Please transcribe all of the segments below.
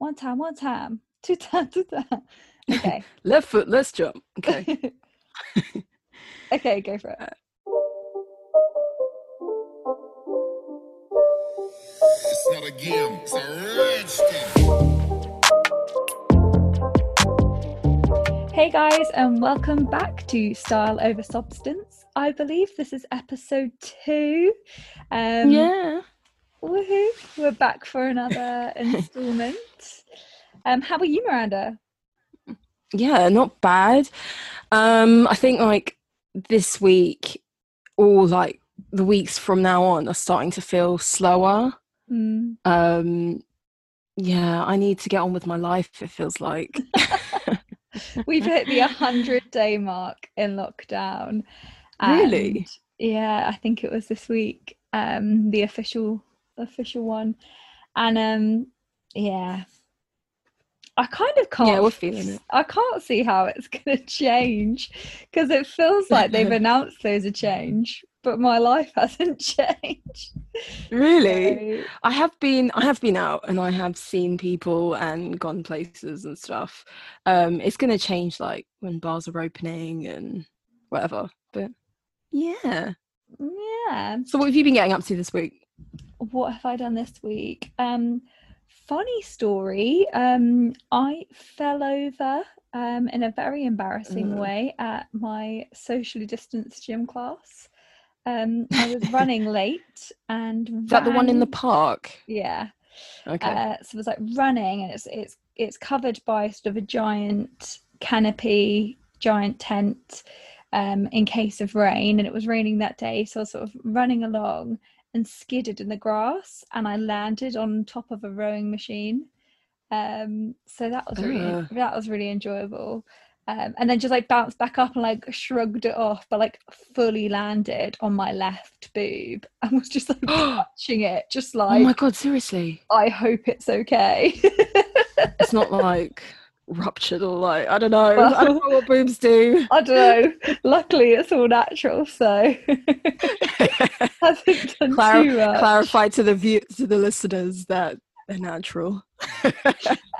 One time, one time, two time, two time. Okay. Left foot, let's jump. Okay. okay, go for it. It's not a game, it's a rich. Hey guys, and welcome back to Style Over Substance. I believe this is episode two. Um, yeah. Woohoo! We're back for another instalment. Um, how are you, Miranda? Yeah, not bad. Um, I think like this week, or like the weeks from now on, are starting to feel slower. Mm. Um, yeah, I need to get on with my life. It feels like. We've hit the 100 day mark in lockdown. Really? yeah, I think it was this week, um, the official official one. And um, yeah, I kind of can't. Yeah, we're feeling it. I can't see how it's going to change because it feels like they've announced there's a change, but my life hasn't changed. Really? So, I have been I have been out and I have seen people and gone places and stuff. Um it's gonna change like when bars are opening and whatever. But yeah. yeah. So what have you been getting up to this week? What have I done this week? Um, funny story. Um, I fell over um, in a very embarrassing Ugh. way at my socially distanced gym class. Um, I was running late and Is that the one in the park? Yeah. Okay. Uh, so it was like running, and it's it's it's covered by sort of a giant canopy, giant tent, um, in case of rain. And it was raining that day, so I was sort of running along and skidded in the grass, and I landed on top of a rowing machine. Um, so that was really Ugh. that was really enjoyable. Um, and then just like bounced back up and like shrugged it off, but like fully landed on my left boob and was just like touching it, just like oh my god, seriously. I hope it's okay. It's not like ruptured or like I don't know. I don't know what boobs do. I don't know. Luckily, it's all natural, so hasn't done Clar- too much. clarify to the view to the listeners that they're natural.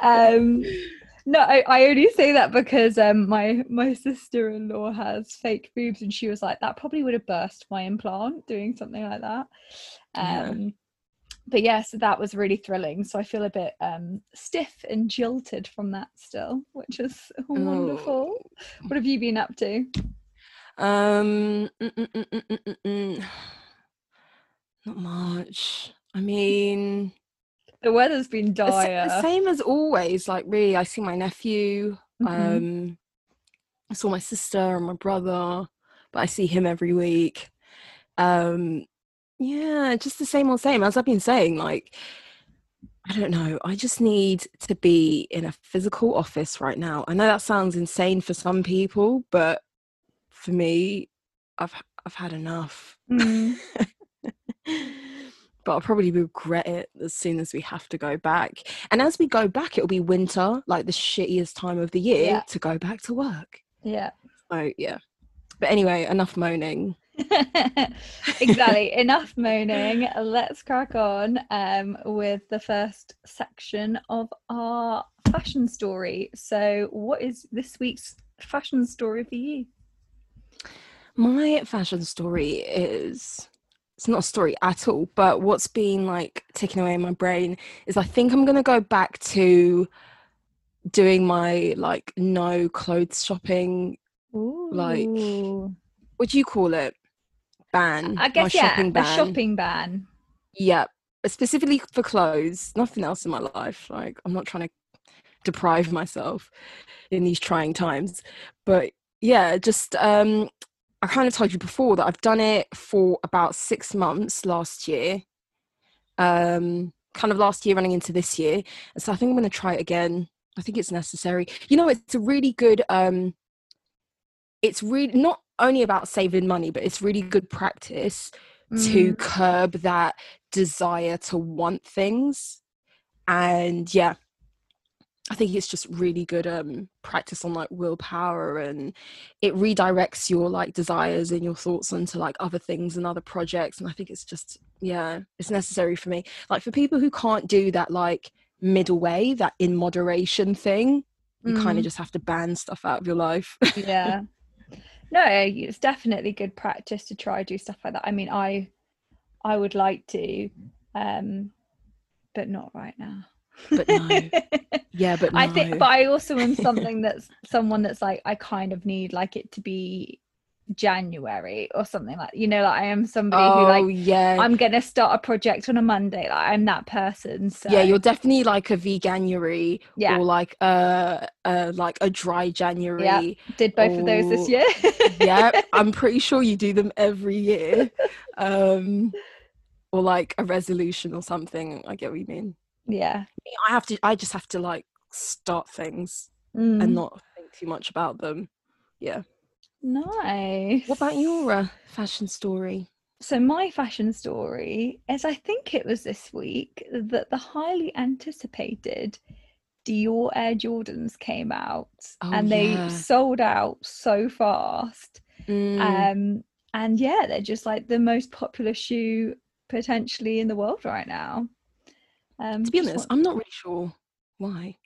Um, no, I, I only say that because um, my my sister-in-law has fake boobs, and she was like, "That probably would have burst my implant doing something like that." Yeah. But yeah, so that was really thrilling. So I feel a bit um, stiff and jilted from that still, which is wonderful. Oh. What have you been up to? Um, mm, mm, mm, not much. I mean, The weather's been dire. the same as always. Like, really, I see my nephew. Mhm. Um, I saw my sister and my brother, but I see him every week. Um, yeah, just the same old same. As I've been saying, like, I don't know. I just need to be in a physical office right now. I know that sounds insane for some people, but for me, I've I've had enough. Mm. but I'll probably regret it as soon as we have to go back. And as we go back, it'll be winter, like the shittiest time of the year Yeah. to go back to work. Yeah. So yeah. But anyway, enough moaning. exactly. Enough moaning. Let's crack on um, with the first section of our fashion story. So, what is this week's fashion story for you? My fashion story is it's not a story at all, but what's been like taken away in my brain is I think I'm gonna go back to doing my like no clothes shopping Like, what do you call it? Ban. I my guess yeah, shopping a ban. shopping ban. Yeah, specifically for clothes, nothing else in my life. Like, I'm not trying to deprive myself in these trying times. But yeah, just, um, I kind of told you before that I've done it for about six months last year. um, kind of last year running into this year. And so I think I'm going to try it again. I think it's necessary. You know, it's a really good. Um, it's really not only about saving money, but it's really good practice to Mm. curb that desire to want things. And yeah, I think it's just really good um practice on like willpower and it redirects your like desires and your thoughts onto like other things and other projects. And I think it's just yeah, it's necessary for me. Like for people who can't do that like middle way, that in moderation thing, you kind Mm. of just have to ban stuff out of your life. yeah no it's definitely good practice to try do stuff like that. I mean i i would like to um but not right now. But no. yeah, but i think but i also am something that's someone that's like i kind of need like it to be january or something like you know like i am somebody oh who like yeah. i'm gonna start a project on a monday like i'm that person so yeah, you're definitely like a veganuary Yeah. or like a, a like a dry January. did both of those this year yeah, I'm pretty sure you do them every year. Um or like a resolution or something. I get what you mean. yeah I have to I just have to like start things Mm. and not think too much about them. Yeah. Nice What about your uh, fashion story? So my fashion story is I think it was this week that the highly anticipated Dior Air Jordans came out Oh, and they yeah. sold out so fast. Mm, Um and yeah, they're just like the most popular shoe potentially in the world right now. Um to be honest, want- I'm not really sure why.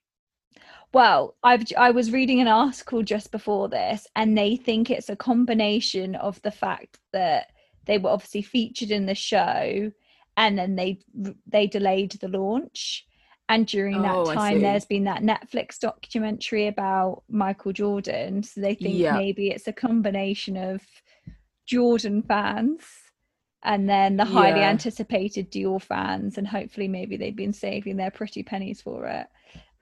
Well, I've I was reading an article just before this, and they think it's a combination of the fact that they were obviously featured in the show, and then they they delayed the launch. And during Oh, that time, there's been that Netflix documentary about Michael Jordan. So they think Yeah. maybe it's a combination of Jordan fans and then the highly Yeah. anticipated Dior fans, and hopefully maybe they've been saving their pretty pennies for it.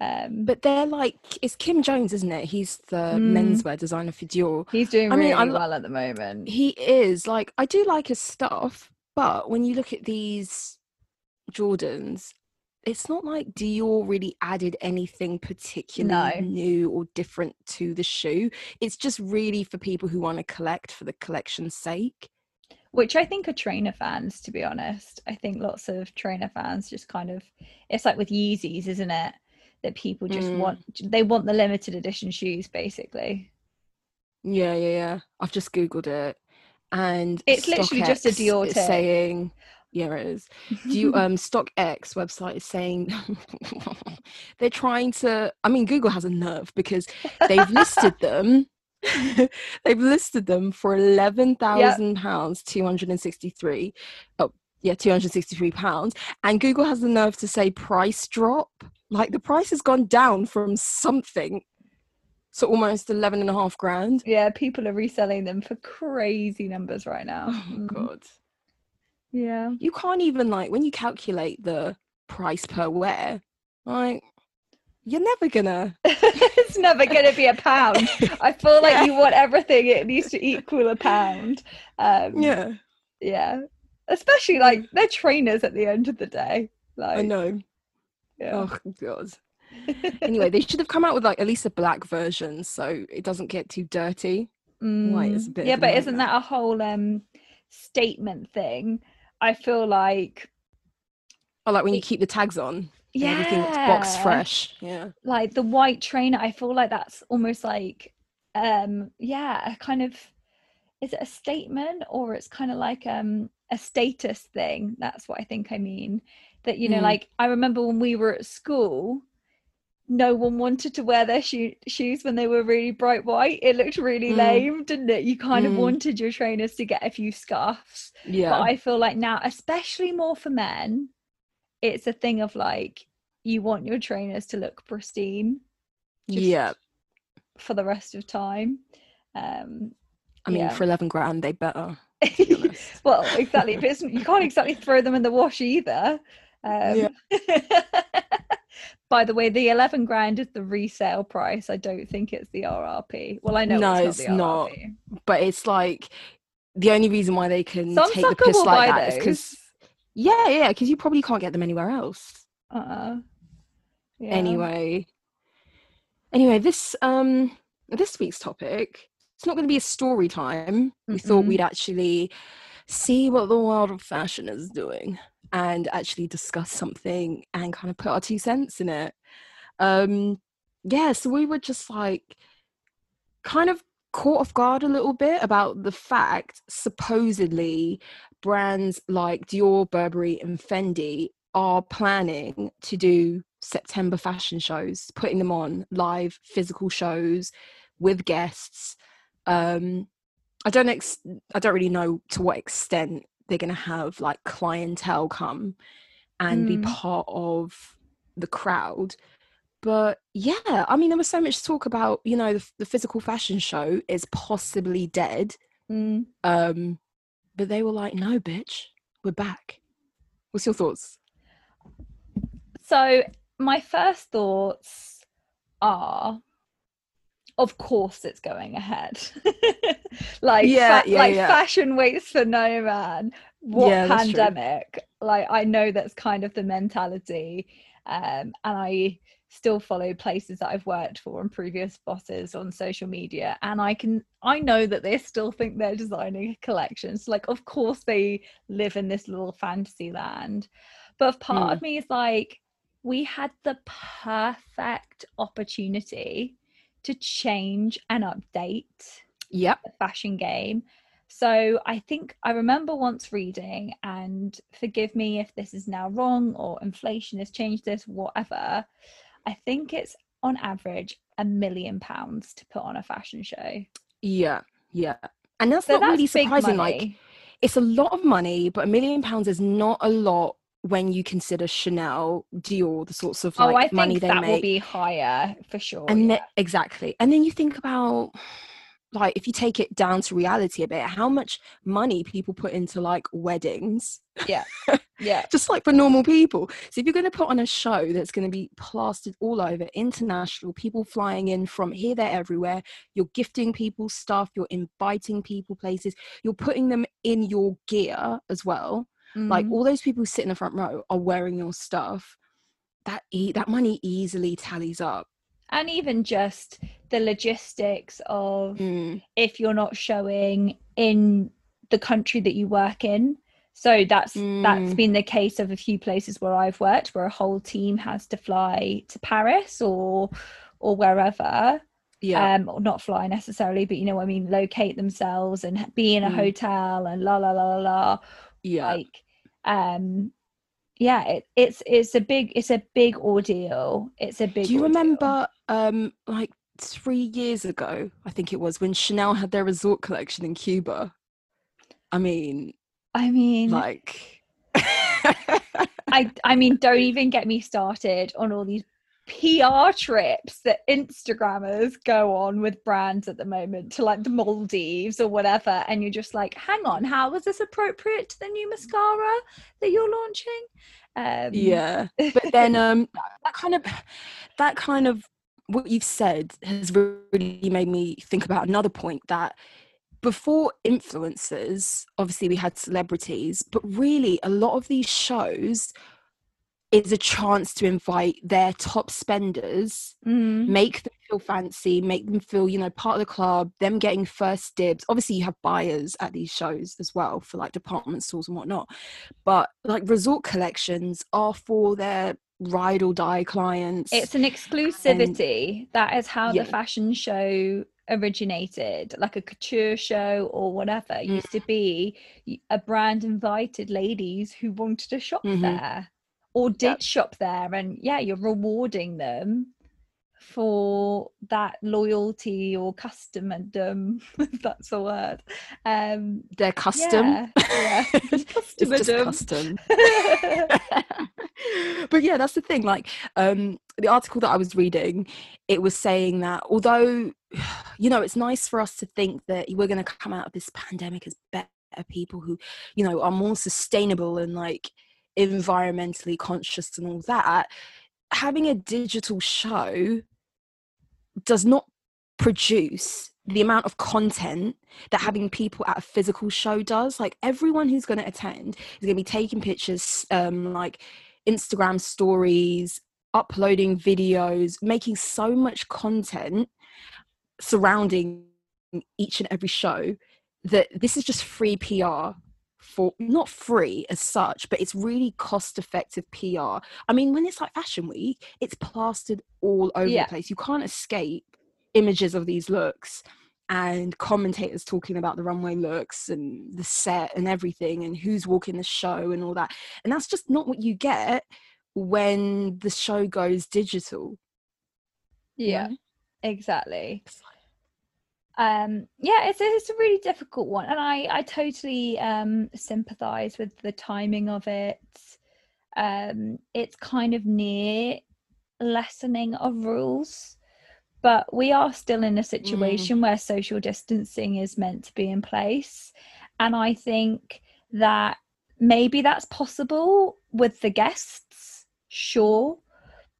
Um, But they're like it's Kim Jones, isn't it? He's the Mm. menswear designer for Dior. He's doing I mean, really I well at the moment. He is like I do like his stuff, but when you look at these Jordans, it's not like Dior really added anything particularly No. new or different to the shoe. It's just really for people who want to collect for the collection's sake. which I think are trainer fans, to be honest. I think lots of trainer fans just kind of it's like with Yeezys, isn't it? That people just Mm. want they want the limited edition shoes basically. Yeah, yeah, yeah. I've just googled it, and It's literally just a StockX Dior tip. saying, yeah, it is. Do you um StockX website is saying they're trying to I mean Google has a nerve because they've listed them they've listed them for eleven thousand pounds two hundred and sixty three oh yeah 263 pounds and Google has the nerve to say price drop like the price has gone down from something to almost 11 and a half grand yeah, people are reselling them for crazy numbers right now. oh my Mm, god Yeah. you can't even like when you calculate the price per wear like you're never gonna it's never to be a pound. I feel like Yeah. you want everything, it needs to equal a pound. Um, yeah Yeah. Especially like they're trainers at the end of the day. Like, i know Yeah. oh god anyway they should have come out with like at least a black version so it doesn't get too dirty white is a Mm, bit yeah, but isn't that a whole um statement thing? I feel like or like when you keep the tags on yeah, everything box fresh yeah Like the white trainer, I feel like that's almost like um yeah, a kind of is it a statement or it's kind of like um a status thing? That's what I think I mean. That you know, Mm. like I remember when we were at school, no one wanted to wear their shoe- shoes when they were really bright white. It looked really Mm. lame, didn't it? You kind of Mm. wanted your trainers to get a few scuffs. yeah But I feel like now, especially more for men, it's a thing of like you want your trainers to look pristine yeah for the rest of time. Um, i mean yeah. for 11 grand they better to be honest. well, exactly. But it's, you can't exactly throw them in the wash either. Um, by the way, the 11 grand is the resale price. I don't think it's the RRP. Well, I know No, it's it's not not. But it's like the only reason why they can Some take the piss like buy that is because. Yeah, yeah, because you probably can't get them anywhere else. Uh-uh. Yeah. Anyway, anyway, this um this week's topic. It's not going to be a story time. We thought Mm-mm. we'd actually see what the world of fashion is doing and actually discuss something and kind of put our two cents in it. Um, yeah, so we were just like kind of caught off guard a little bit about the fact supposedly brands like Dior, Burberry, and Fendi are planning to do September fashion shows, putting them on live physical shows with guests. Um, I don't ex- I don't really know to what extent they're going to have like clientele come and be Mm. part of the crowd. But yeah, I mean, there was so much talk about you know the, the physical fashion show is possibly dead. Mm. Um, but they were like, no, bitch, we're back. What's your thoughts? So my first thoughts are of course it's going ahead. like Yeah, fa- yeah, like yeah. fashion waits for no man. What Yeah, pandemic? Like I know that's kind of the mentality. Um and I still follow places that I've worked for and previous bosses on social media and I can I know that they still think they're designing collections. Like of course they live in this little fantasy land. But part Mm. of me is like we had the perfect opportunity to change and update Yep. the fashion game. So I think I remember once reading, and forgive me if this is now wrong or inflation has changed this, whatever. I think it's on average a million pounds to put on a fashion show. Yeah. Yeah. And that's So not that's really surprising. Like, it's a lot of money, but a million pounds is not a lot when you consider Chanel, Dior, the sorts of oh, like oh, I money think they that make. will be higher for sure. and yeah. then exactly and then you think about like if you take it down to reality a bit how much money people put into like weddings Yeah, yeah, just like for normal people so if you're going to put on a show that's going to be plastered all over international people flying in from here there everywhere you're gifting people stuff you're inviting people places you're putting them in your gear as well like Mm. all those people sit in the front row are wearing your stuff that e- that money easily tallies up and even just the logistics of Mm. if you're not showing in the country that you work in so that's that's Mm. been the case of a few places where i've worked where a whole team has to fly to paris or or wherever yeah um or not fly necessarily but you know what i mean locate themselves and be in a Mm. hotel and la la la la la yeah like um yeah it, it's it's a big it's a big ordeal it's a big Do you ordeal. remember, um, like three years ago, I think it was when Chanel had their resort collection in Cuba? I mean, i mean like, I I mean, don't even get me started on all these PR trips that Instagrammers go on with brands at the moment to like the Maldives or whatever, and you're just like, hang on, how is this appropriate to the new mascara that you're launching? Um, yeah. But then, um, that kind of, that kind of what you've said has really made me think about another point that before influencers, obviously we had celebrities, but really a lot of these shows is a chance to invite their top spenders mm, make them feel fancy, make them feel, you know, part of the club, them getting first dibs. Obviously, you have buyers at these shows as well for like department stores and whatnot. But like resort collections are for their ride or die clients. it's an exclusivity. that is how Yeah. the fashion show originated like a couture show or whatever It used to be a brand invited ladies who wanted to shop Mhm. there or did shop there and yeah you're rewarding them for that loyalty or customerdom if that's a word um their custom. yeah, yeah. it's just Customerdom. custom. but yeah, that's the thing. Like, um, the article that I was reading, it was saying that although, you know, it's nice for us to think that we're going to come out of this pandemic as better people who, you know, are more sustainable and like environmentally conscious and all that. Having a digital show does not produce the amount of content that having people at a physical show does. Like everyone who's going to attend is going to be taking pictures, um, like Instagram stories, uploading videos, making so much content surrounding each and every show that this is just free PR for not free as such, but it's really cost effective PR. I mean, when it's like Fashion Week, it's plastered all over Yeah. the place. You can't escape images of these looks and commentators talking about the runway looks and the set and everything and who's walking the show and all that. And that's just not what you get when the show goes digital. you Yeah, know? exactly. Um yeah it's a, it's a really difficult one and i i totally um sympathize with the timing of it. Um it's kind of near lessening of rules but we are still in a situation where social distancing is meant to be in place and i think that maybe that's possible with the guests sure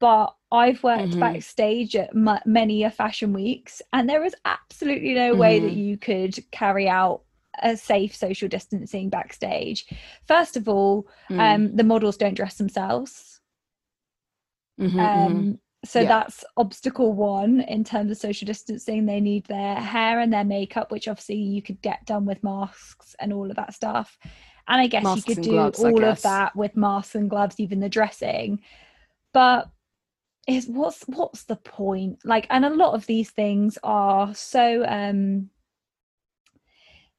but I've worked Mhm. backstage at m- many a fashion weeks, and there is absolutely no way that Mhm. you could carry out a safe social distancing backstage. First of all, Mm. um, the models don't dress themselves. Mhm, mhm. Um, so Yeah. that's obstacle one in terms of social distancing. They need their hair and their makeup, which obviously you could get done with masks and all of that stuff. And I guess Masks you could do gloves, all of that with masks and gloves, even the dressing. But is what's what's the point? Like, and a lot of these things are so um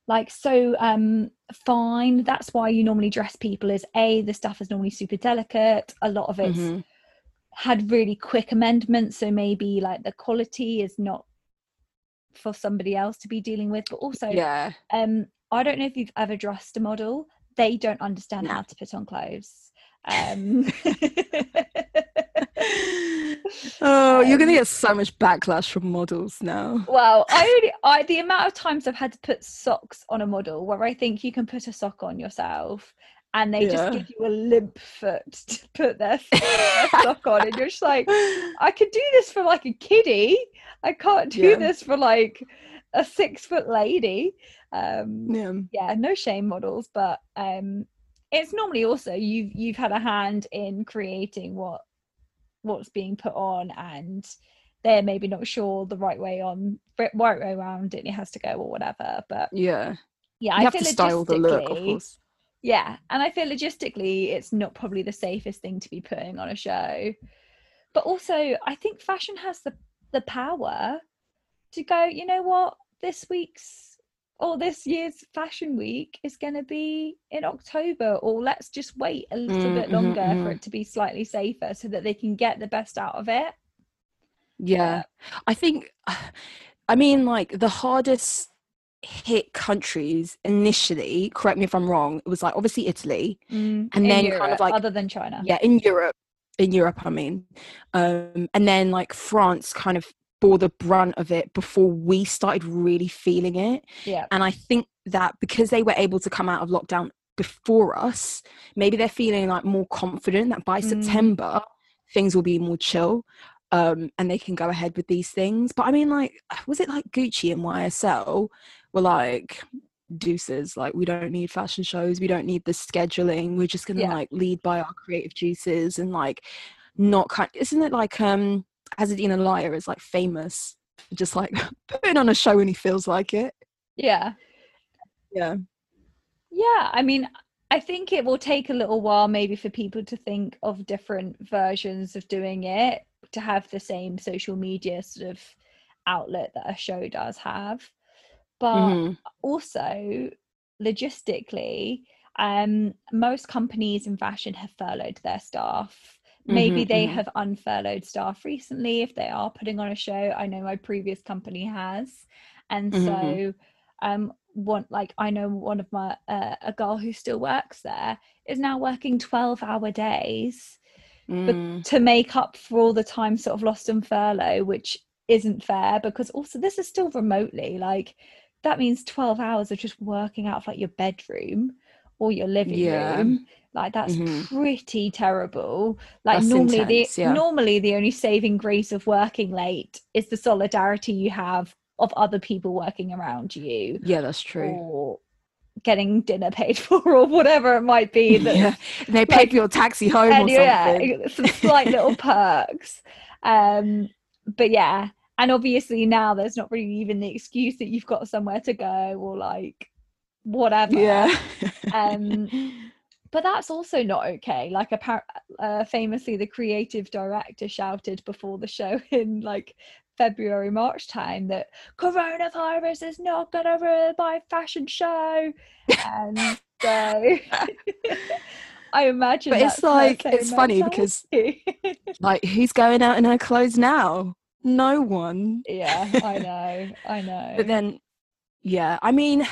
like so um fine. That's why you normally dress people is a the stuff is normally super delicate. A lot of it's Mhm. had really quick amendments so maybe like the quality is not for somebody else to be dealing with but also yeah. um i don't know if you've ever dressed a model they don't understand No. how to put on clothes um oh, you're gonna Um, get so much backlash from models now. well i only i the amount of times i've had to put socks on a model where i think you can put a sock on yourself and they Yeah. just give you a limp foot to put their, their sock on and you're just like I could do this for like a kiddie. I can't do Yeah. this for like a six foot lady. Um, yeah. yeah, no shame models, but um, it's normally also you've you've had a hand in creating what what's being put on, and they're maybe not sure the right way on right way around it. It has to go or whatever. But Yeah. yeah, You I have feel to style the look, of course. yeah, and I feel logistically it's not probably the safest thing to be putting on a show. But also, I think fashion has the the power to go, you know what, this week's or this year's fashion week is going to be in October, or let's just wait a little Mm, bit longer for mhm. it to be slightly safer so that they can get the best out of it. Yeah. I think, I mean, like the hardest hit countries initially, correct me if I'm wrong, it was like obviously Italy. Mm, And then kind of like- other than China. Yeah, in Europe. In Europe, I mean. Um, and then like France kind of bore the brunt of it before we started really feeling it. yeah. And I think that because they were able to come out of lockdown before us, maybe they're feeling like more confident that by Mm. September things will be more chill. Um, and they can go ahead with these things. But I mean, like, was it like Gucci and YSL were like deuces, like we don't need fashion shows, we don't need the scheduling, we're just gonna Yeah. like lead by our creative juices and like not kind isn't it like um Azzedine Alaïa is like famous for just like putting on a show when he feels like it. Yeah. Yeah. Yeah, I mean, I think it will take a little while maybe for people to think of different versions of doing it to have the same social media sort of outlet that a show does have. But Mhm. also logistically, um, most companies in fashion have furloughed their staff. Maybe Mhm, they mhm. have unfurloughed staff recently if they are putting on a show. I know my previous company has. And Mhm. so um one like I know one of my uh, a girl who still works there is now working 12 hour days Mm. to make up for all the time sort of lost on furlough, which isn't fair because also this is still remotely. Like that means 12 hours of just working out of like your bedroom or your living Yeah. room. Like that's Mhm. pretty terrible. Like That's normally intense, the yeah. normally the only saving grace of working late is the solidarity you have of other people working around you Yeah, that's true. or getting dinner paid for or whatever it might be that Yeah, they pay like- for your taxi home and or yeah, some slight little perks. Um, but yeah, and obviously now there's not really even the excuse that you've got somewhere to go or like whatever. Yeah. Um, but that's also not okay. Like, appar- uh, famously, the creative director shouted before the show in like February, March time that coronavirus is not gonna ruin my fashion show. And so I imagine But it's like- it's funny because- like, who's going out in her clothes now? No one. yeah, I know, I know. But then, yeah, I mean,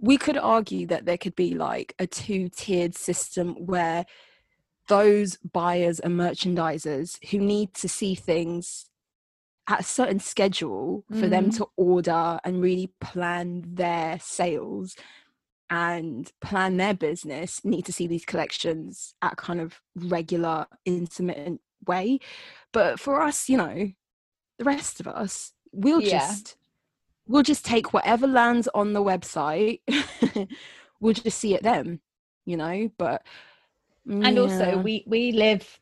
we could argue that there could be like a two tiered system where those buyers and merchandisers who need to see things at a certain schedule for them Mhm. to order and really plan their sales and plan their business need to see these collections at kind of regular intermittent way but for us you know the rest of us we'll Yeah. just we'll just take whatever lands on the website. We'll just see it then you know but and also we we live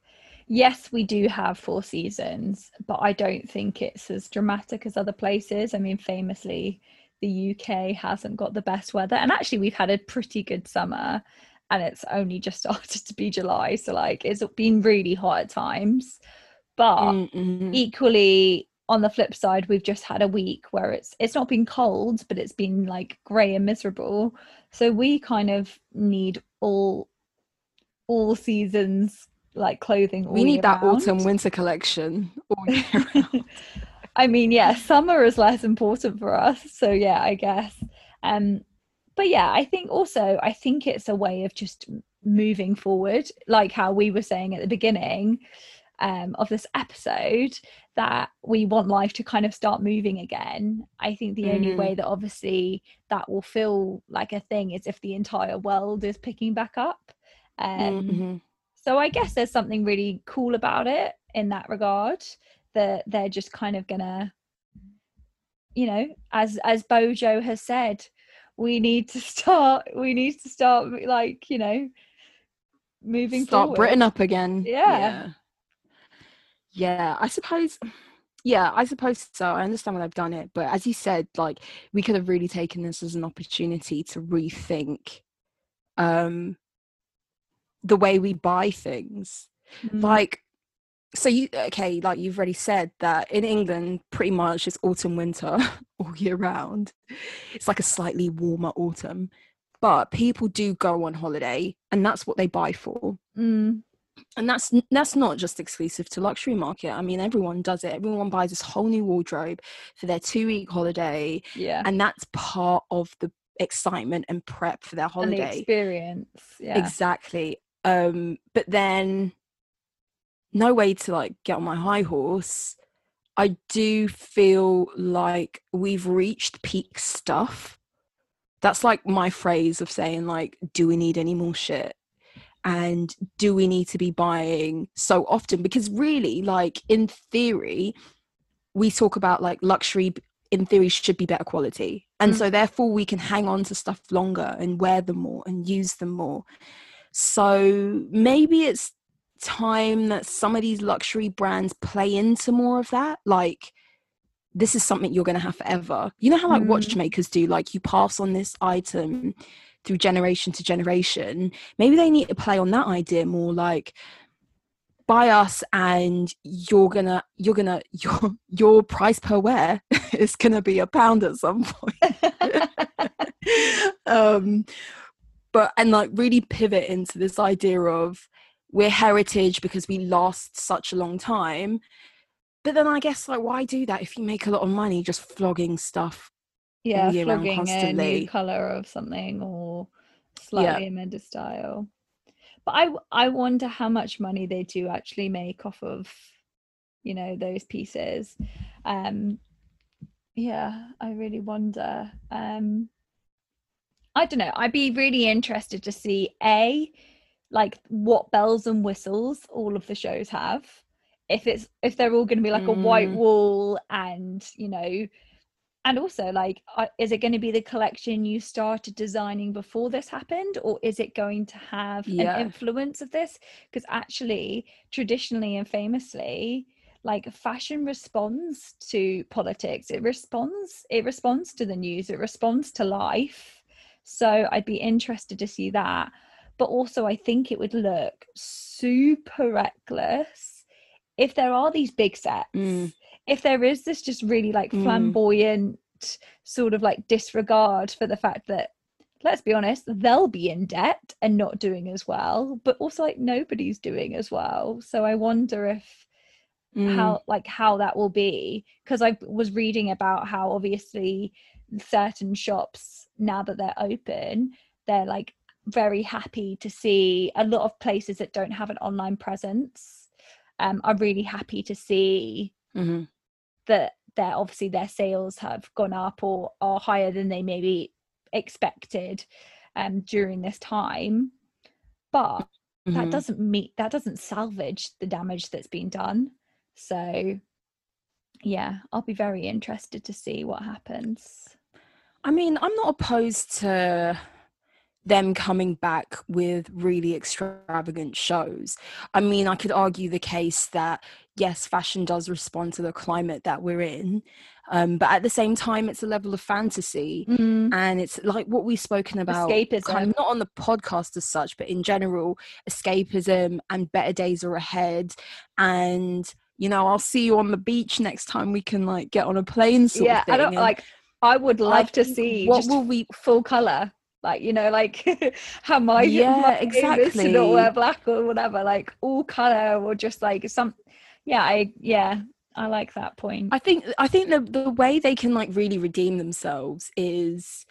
yes we do have four seasons but i don't think it's as dramatic as other places. I mean famously the uk hasn't got the best weather and actually we've had a pretty good summer and it's only just started to be july so like it's been really hot at times. But Mm, mhm. equally on the flip side we've just had a week where it's it's not been cold but it's been like grey and miserable so we kind of need all all seasons like clothing all we need that round. autumn winter collection all year round. i mean yeah summer is less important for us so yeah i guess um but yeah i think also i think it's a way of just moving forward like how we were saying at the beginning um, of this episode that we want life to kind of start moving again i think the only Mhm. way that obviously that will feel like a thing is if the entire world is picking back up um, Mhm. so I guess there's something really cool about it in that regard that they're just kind of gonna, you know, as as Bojo has said, we need to start. We need to start like you know, moving start forward. Britain up again. Yeah. yeah. Yeah, I suppose. Yeah, I suppose so. I understand why they've done it, but as you said, like we could have really taken this as an opportunity to rethink um the way we buy things. Mm, Like, so you okay? Like you've already said that in England, pretty much it's autumn, winter all year round. It's like a slightly warmer autumn, but people do go on holiday, and that's what they buy for mm, and that's that's not just exclusive to luxury market. I mean everyone does it. Everyone buys this whole new wardrobe for their two week holiday. Yeah, and that's part of the excitement and prep for their holiday. experience. Yeah, exactly. Um but then no way to like get on my high horse. I do feel like we've reached peak stuff. That's like my phrase of saying like do we need any more shit and do we need to be buying so often? Because really like in theory we talk about like luxury in theory should be better quality. And Mm. so therefore we can hang on to stuff longer and wear them more and use them more. So maybe it's time that some of these luxury brands play into more of that. Like this is something you're going to have forever. You know how like Mm. watchmakers do? Like you pass on this item through generation to generation maybe they need to play on that idea more like buy us and you're gonna you're gonna your your price per wear is gonna be a pound at some point. Um but and like really pivot into this idea of we're heritage because we last such a long time. But then i guess like why do that if you make a lot of money just flogging stuff yeah, year round flogging a new color of something or slightly amended style. But I I wonder how much money they do actually make off of, you know, those pieces. Um, yeah, I really wonder. Um, I don't know. I'd be really interested to see a like what bells and whistles all of the shows have. If it's if they're all going to be like a white Mm. wall and you know and also like uh, is it going to be the collection you started designing before this happened or is it going to have Yeah. an influence of this? Because actually traditionally and famously like fashion responds to politics. It responds it responds to the news. It responds to life. So i'd be interested to see that. But also i think it would look super reckless if there are these big sets. Mm. If there is this just really like Mm. flamboyant sort of like disregard for the fact that let's be honest they'll be in debt and not doing as well but also like nobody's doing as well so i wonder if Mm. how like how that will be because i was reading about how obviously certain shops now that they're open they're like very happy to see a lot of places that don't have an online presence um, are really happy to see Mhm. That their obviously their sales have gone up or are higher than they maybe expected um during this time. But that Mhm. doesn't meet that doesn't salvage the damage that's been done. So yeah i'll be very interested to see what happens. I mean, I'm not opposed to them coming back with really extravagant shows. I mean, I could argue the case that yes, fashion does respond to the climate that we're in, um, but at the same time, it's a level of fantasy. And it's like what we've spoken about, kind Escapism. of not on the podcast as such, but in general, escapism and better days are ahead. And you know, I'll see you on the beach next time we can like get on a plane. Sort yeah of thing. i don't And like i would love to see what will we full color like you know like how my Yeah, my aim to not exactly. wear black or whatever like all color or just like some yeah i yeah i like that point I think I think the the way they can like really redeem themselves is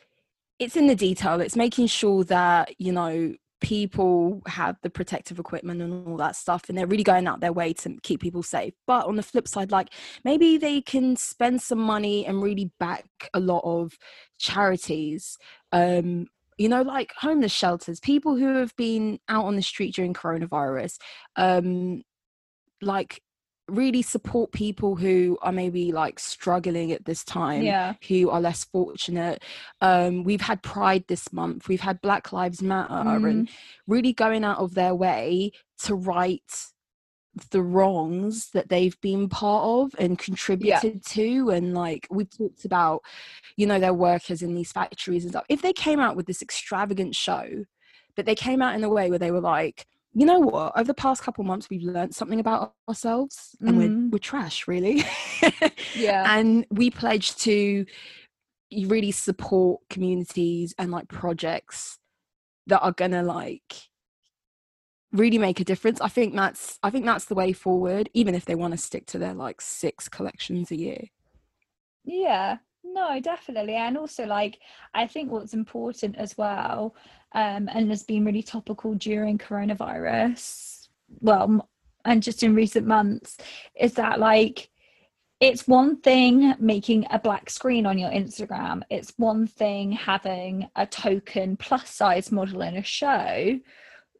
it's in the detail. It's making sure that you know people have the protective equipment and all that stuff and they're really going out their way to keep people safe but on the flip side like maybe they can spend some money and really back a lot of charities um you know like homeless shelters people who have been out on the street during coronavirus um like really support people who are maybe like struggling at this time yeah who are less fortunate um we've had pride this month we've had black lives matter Mm. and really going out of their way to right the wrongs that they've been part of and contributed to and like we've talked about you know their workers in these factories and stuff. If they came out with this extravagant show but they came out in a way where they were like you know what? Over the past couple months we've learned something about ourselves and Mhm. we're, we're trash really. Yeah. And we pledge to really support communities and like projects that are gonna like really make a difference. I think that's i think that's the way forward even if they want to stick to their like six collections a year. Yeah, no, definitely. And also, like, I think what's important as well, um, and has been really topical during coronavirus, well, and just in recent months, is that like, it's one thing making a black screen on your Instagram, it's one thing having a token plus size model in a show,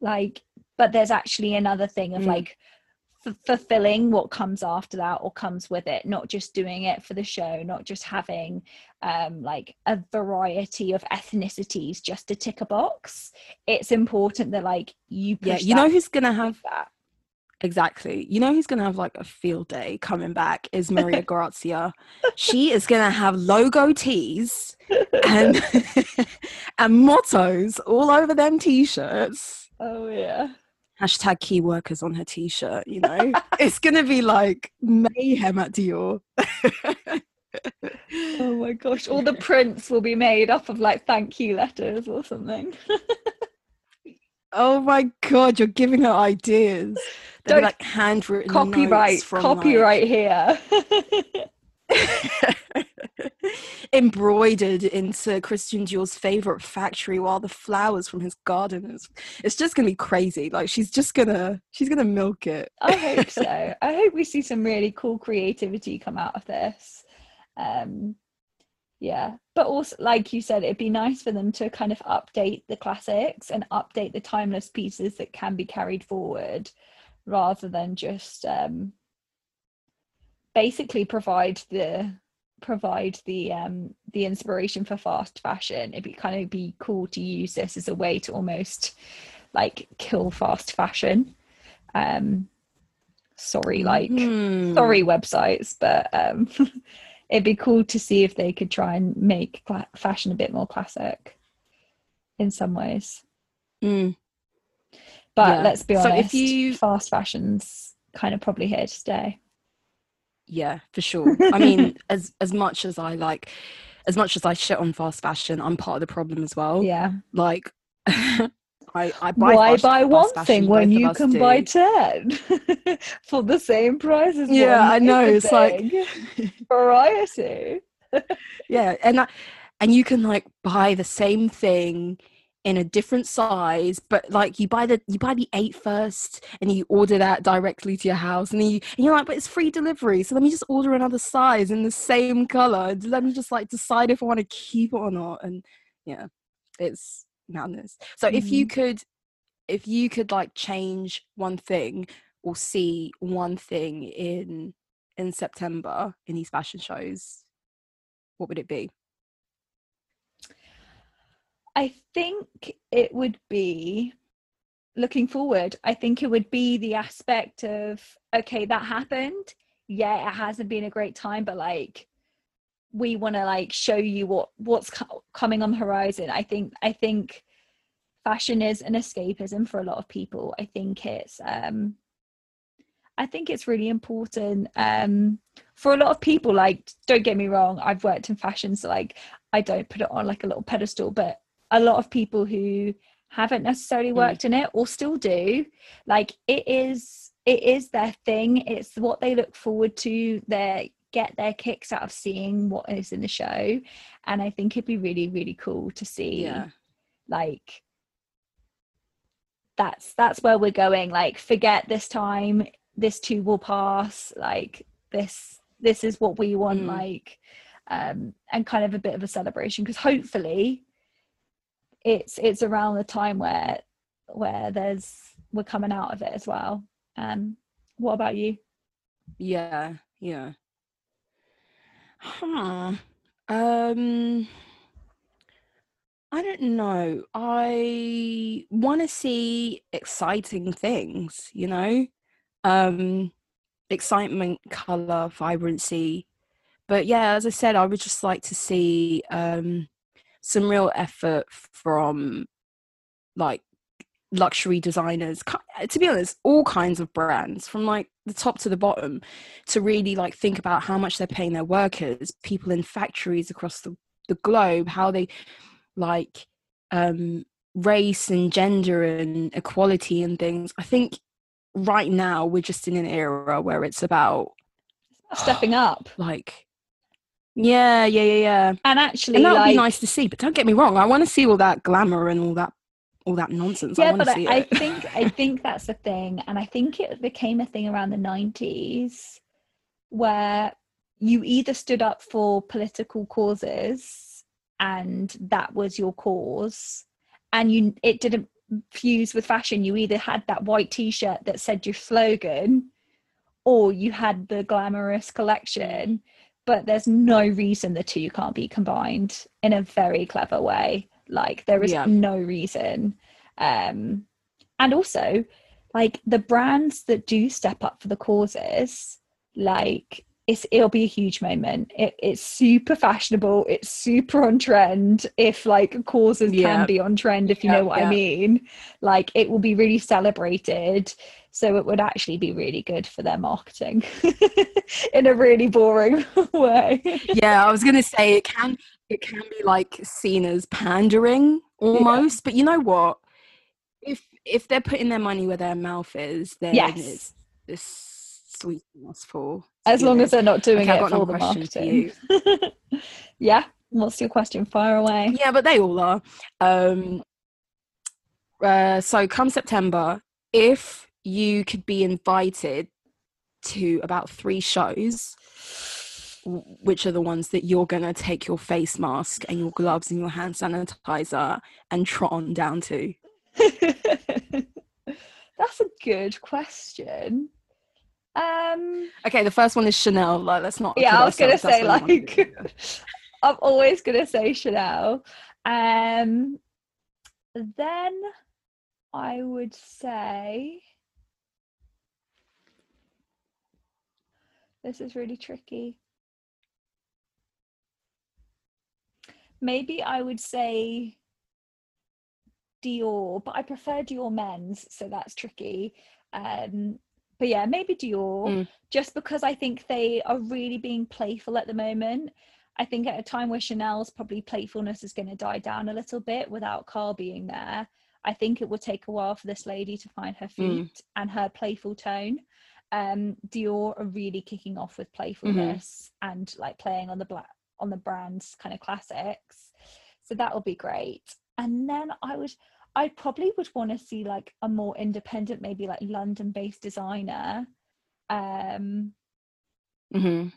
like, but there's actually another thing of Mm. like, f- fulfilling what comes after that or comes with it not just doing it for the show not just having um like a variety of ethnicities just to tick a box. It's important that like you yeah you know who's gonna have that. Exactly. You know who's gonna have like a field day coming back is maria grazia. She is gonna have logo tees and and mottos all over them t-shirts. Oh yeah hashtag key workers on her t-shirt you know? It's gonna be like mayhem at dior. Oh my gosh all the prints will be made up of like thank you letters or something. Oh my god you're giving her ideas. They'll Don't- like handwritten copyright from, like- copyright here embroidered into Christian Dior's favorite factory while the flowers from his garden is it's just gonna be crazy. Like she's just gonna she's gonna milk it. I hope so. I hope we see some really cool creativity come out of this. Um, yeah, but also, like you said, it'd be nice for them to kind of update the classics and update the timeless pieces that can be carried forward, rather than just um, basically provide the provide the um the inspiration for fast fashion it'd be kind of be cool to use this as a way to almost like kill fast fashion um sorry like Hmm. sorry websites but um it'd be cool to see if they could try and make cla- fashion a bit more classic in some ways Mm. but Yeah. let's be honest So if you- fast fashion's kind of probably here to stay Yeah, for sure. I mean, as as much as I like, as much as I shit on fast fashion, I'm part of the problem as well. yeah Like, I I buy why buy one fashion, thing when you can do. buy 10 for the same price as Yeah, I know, it's like- variety yeah, and that, and you can like buy the same thing in a different size, but like you buy the you buy the eight first, and you order that directly to your house, and then you and you're like, but it's free delivery, so let me just order another size in the same color. Let me just like decide if I want to keep it or not, and yeah, it's madness. So if you mm-hmm. could, if you could like change one thing or see one thing in in September in these fashion shows, what would it be? I think it would be looking forward. I think it would be the aspect of okay, that happened. Yeah, it hasn't been a great time, but like we want to like show you what what's co- coming on the horizon. I think I think fashion is an escapism for a lot of people. I think it's um I think it's really important um for a lot of people like don't get me wrong, I've worked in fashion so like I don't put it on like a little pedestal, but a lot of people who haven't necessarily worked in it or still do. Like it is it is their thing. It's what they look forward to they get their kicks out of seeing what is in the show. And i think it'd be really really cool to see Yeah. like that's that's where we're going. Like forget this time this too will pass. Like this this is what we want Mm. like um and kind of a bit of a celebration. Because hopefully it's it's around the time where where there's we're coming out of it as well um what about you Yeah, yeah. Huh. Um I don't know. I want to see exciting things, you know? Um excitement, color, vibrancy. But yeah, as I said, I would just like to see um some real effort from like luxury designers to be honest all kinds of brands from like the top to the bottom to really like think about how much they're paying their workers people in factories across the, the globe how they like um race and gender and equality and things. I think right now we're just in an era where it's about stepping up. like yeah yeah yeah yeah. And actually and that would like, be nice to see but don't get me wrong i want to see all that glamour and all that all that nonsense. Yeah want but see I, I think i think that's the thing and i think it became a thing around the 90s where you either stood up for political causes and that was your cause and you it didn't fuse with fashion. You either had that white t-shirt that said your slogan or you had the glamorous collection but there's no reason the two can't be combined in a very clever way like there is Yeah. no reason um and also like the brands that do step up for the causes like it's it'll be a huge moment. It, it's super fashionable. It's super on trend if like causes Yeah. can be on trend if you Yeah, know what yeah. i mean. Like it will be really celebrated so it would actually be really good for their marketing in a really boring way. Yeah i was gonna say it can it can be like seen as pandering almost but you know what? If if they're putting their money where their mouth is then Yes. it's it's sweet enough for as long as they're not doing Okay, it for the marketing. yeah what's your question? Fire away. Yeah but they all are. Um uh so come september if you could be invited to about three shows which are the ones that you're going to take your face mask and your gloves and your hand sanitizer and trot on down to? That's a good question. Um, Okay, the first one is Chanel. Like, let's not. yeah, I was gonna say that's what we wanna like. I'm always gonna say Chanel. Um, then I would say this is really tricky. Maybe I would say Dior, but I prefer Dior men's, so that's tricky. Um, but yeah, maybe Dior, Mm. just because I think they are really being playful at the moment. I think at a time where Chanel's probably playfulness is going to die down a little bit without Karl being there, I think it will take a while for this lady to find her feet Mm. and her playful tone. Um, Dior are really kicking off with playfulness and like playing on the black on the brand's kind of classics. So that will be great. And then I would I probably would want to see like a more independent, maybe like London-based designer. Um, Mhm.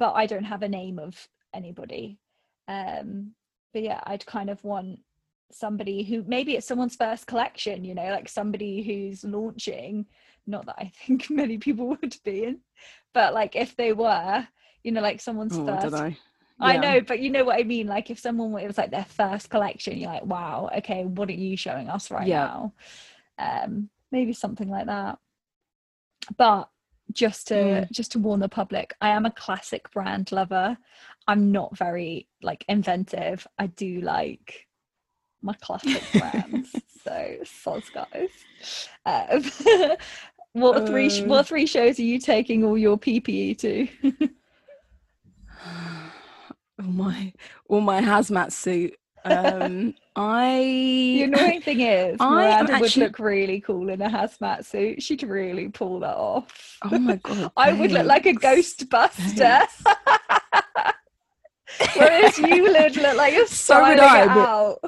but I don't have a name of anybody. Um, but yeah, I'd kind of want somebody who maybe it's someone's first collection, you know, like somebody who's launching. Not that I think many people would be in, but like if they were, you know, like someone's Oh, first. Don't. I know, but you know what I mean. Like if someone it was like their first collection, you're like, wow, okay, what are you showing us right Yeah. now? Um, maybe something like that. But just to Mm. just to warn the public, I am a classic brand lover. I'm not very like inventive. I do like my classic brands. so soz guys. Um, what three Uh. what three shows are you taking all your PPE to? all my all my hazmat suit. Um, I The annoying thing is, Miranda would look really cool in a hazmat suit. She'd really pull that off. Oh my god! I would look like a. Ghostbuster. Whereas you would look like you're So would I, out.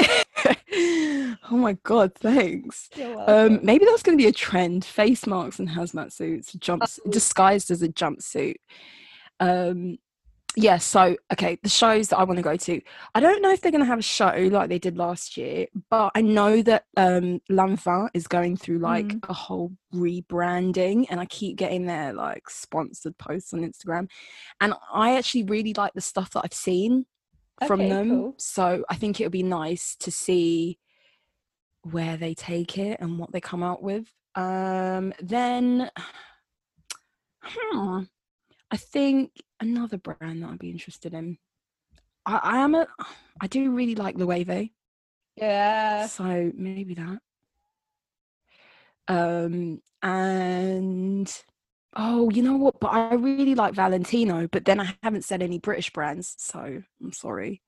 oh my god! Thanks. Um, maybe that's going to be a trend: face marks and hazmat suits, jumps Oh. disguised as a jumpsuit. Um, yeah. So, okay, the shows that I want to go to. I don't know if they're going to have a show like they did last year, but I know that um, L'Enfant is going through like Mm. a whole rebranding, and I keep getting their like sponsored posts on Instagram, and I actually really like the stuff that I've seen from Okay, them. cool. So I think it would be nice to see where they take it and what they come out with. Um, then, hmm, I think another brand that I'd be interested in. I, I am a, I do really like Loewe, Yeah. so maybe that. Um, and oh, you know what? But I really like Valentino, but then I haven't said any British brands, so I'm sorry.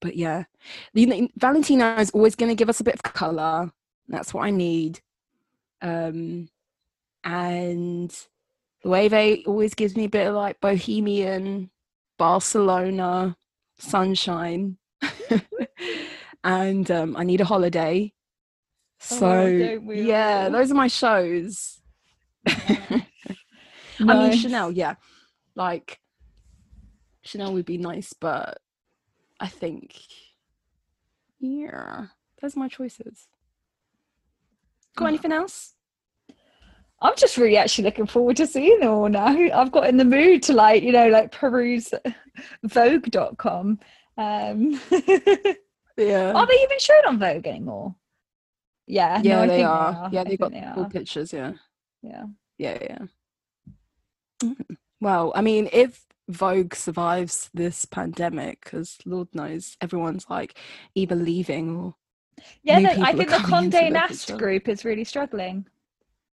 But yeah, you know, Valentino is always going to give us a bit of color. That's what I need. Um, and Loewe always gives me a bit of like bohemian, Barcelona, sunshine. and um, I need a holiday. Oh, So don't yeah, all? those are my shows. I mean Chanel, yeah. Like Chanel would be nice, but I think yeah, those are my choices. Got Oh. anything else? I'm just really actually looking forward to seeing them all now. I've got in the mood to like, you know, like peruse Vogue.com. Um, Yeah. are they even shown on Vogue anymore? Yeah, yeah, no, I they, think are. Yeah, they think got they cool are. pictures, yeah. Yeah. Yeah, yeah. Mm. Well, I mean, if Vogue survives this pandemic, because Lord knows everyone's like either leaving or Yeah, no, I think the Condé Nast group is really struggling.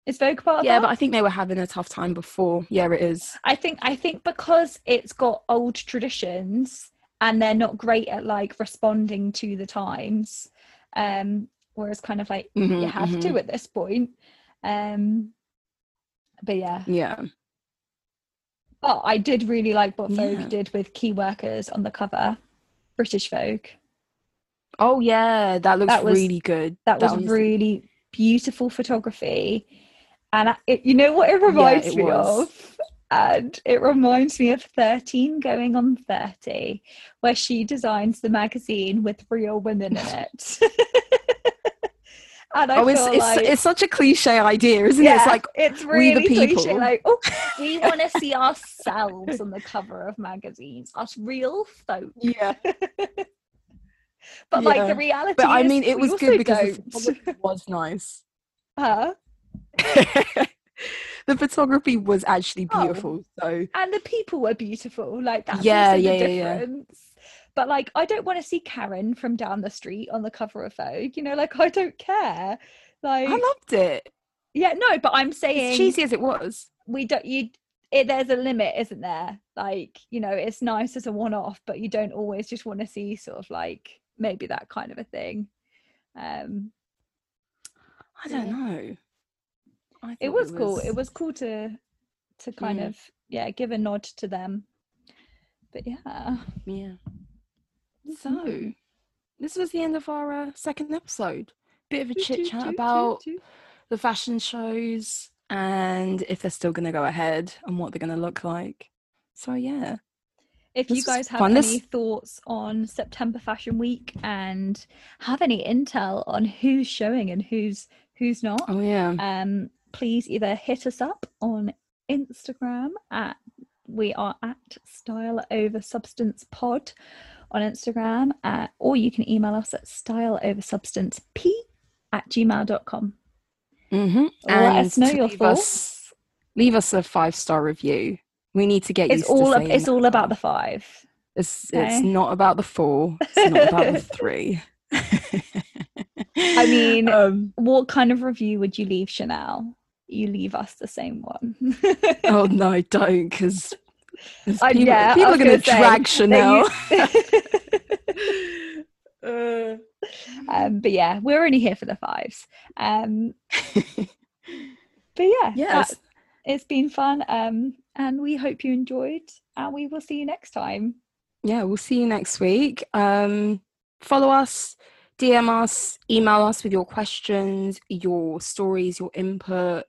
Is Vogue part of yeah, that? but I think they were having a tough time before. Yeah, it is. I think I think because it's got old traditions and they're not great at like responding to the times. Um, whereas kind of like you Mhm, have mhm. to at this point. Um but yeah. Yeah. But I did really like what Vogue Yeah. did with key workers on the cover. British Vogue. Oh yeah, that looks That was- really good. That was honestly- really beautiful photography. And I, it, you know what it reminds it me was. of? And it reminds me of 13 going on 30, where she designs the magazine with real women in it. And I oh, it's it's, like, it's such a cliche idea, isn't it? It's like it's we the people. cliche. Like, oh, we want to see ourselves on the cover of magazines, us real folk. yeah, But like the reality, but I mean, it was good because the was nice. Huh? the photography was actually Oh. beautiful. So and the people were beautiful. Like that's Yeah, yeah, yeah, yeah. difference. But like, I don't want to see Karen from down the street on the cover of Vogue. You know, like I don't care. Like, I loved it. yeah, no, but I'm As saying cheesy as it was. we don't. You, it, there's a limit, isn't there? Like, you know, it's nice as a one-off, but you don't always just want to see sort of like maybe that kind of a thing. Um, I don't Yeah. Know. I it was cool. It was cool to to kind Mm. of yeah give a nod to them. But yeah. yeah. So this was the end of our uh, second episode. Bit of a chit chat about the fashion shows and if they're still going to go ahead and what they're going to look like. So yeah, If This you guys have fun. any thoughts on September Fashion Week and have any intel on who's showing and who's who's not, oh yeah, um, please either hit us up on Instagram at we are at Style Over Substance Pod on Instagram, uh, or you can email us at Style Over Substance P at gmail.com. mm-hmm. Let us know your leave thoughts. Us, leave us a five star review. We need to get It's used all to ab- it's that all about the five. It's okay? it's not about the four. It's not about the three. I mean, um, what kind of review would you leave Chanel? You leave us the same one. oh no, don't because Uh, people, yeah, people are going to drag Chanel. Uh, um, but yeah, we're only here for the fives. Um, but yeah, yes. it's been fun. Um, and we hope you enjoyed. And we will see you next time. yeah, we'll see you next week. Um, follow us, DM us, email us with your questions, your stories, your input.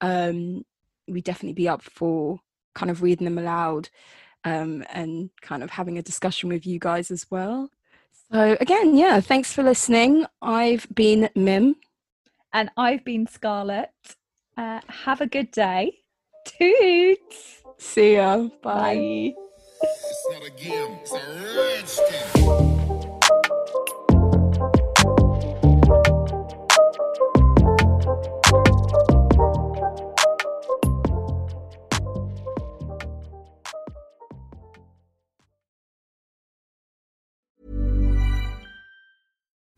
Um, we definitely be up for kind of reading them aloud um, and kind of having a discussion with you guys as well. So again, yeah, thanks for listening. I've been Mim. And I've been Scarlett. Uh, have a good day. Toots. See ya. Bye. Bye.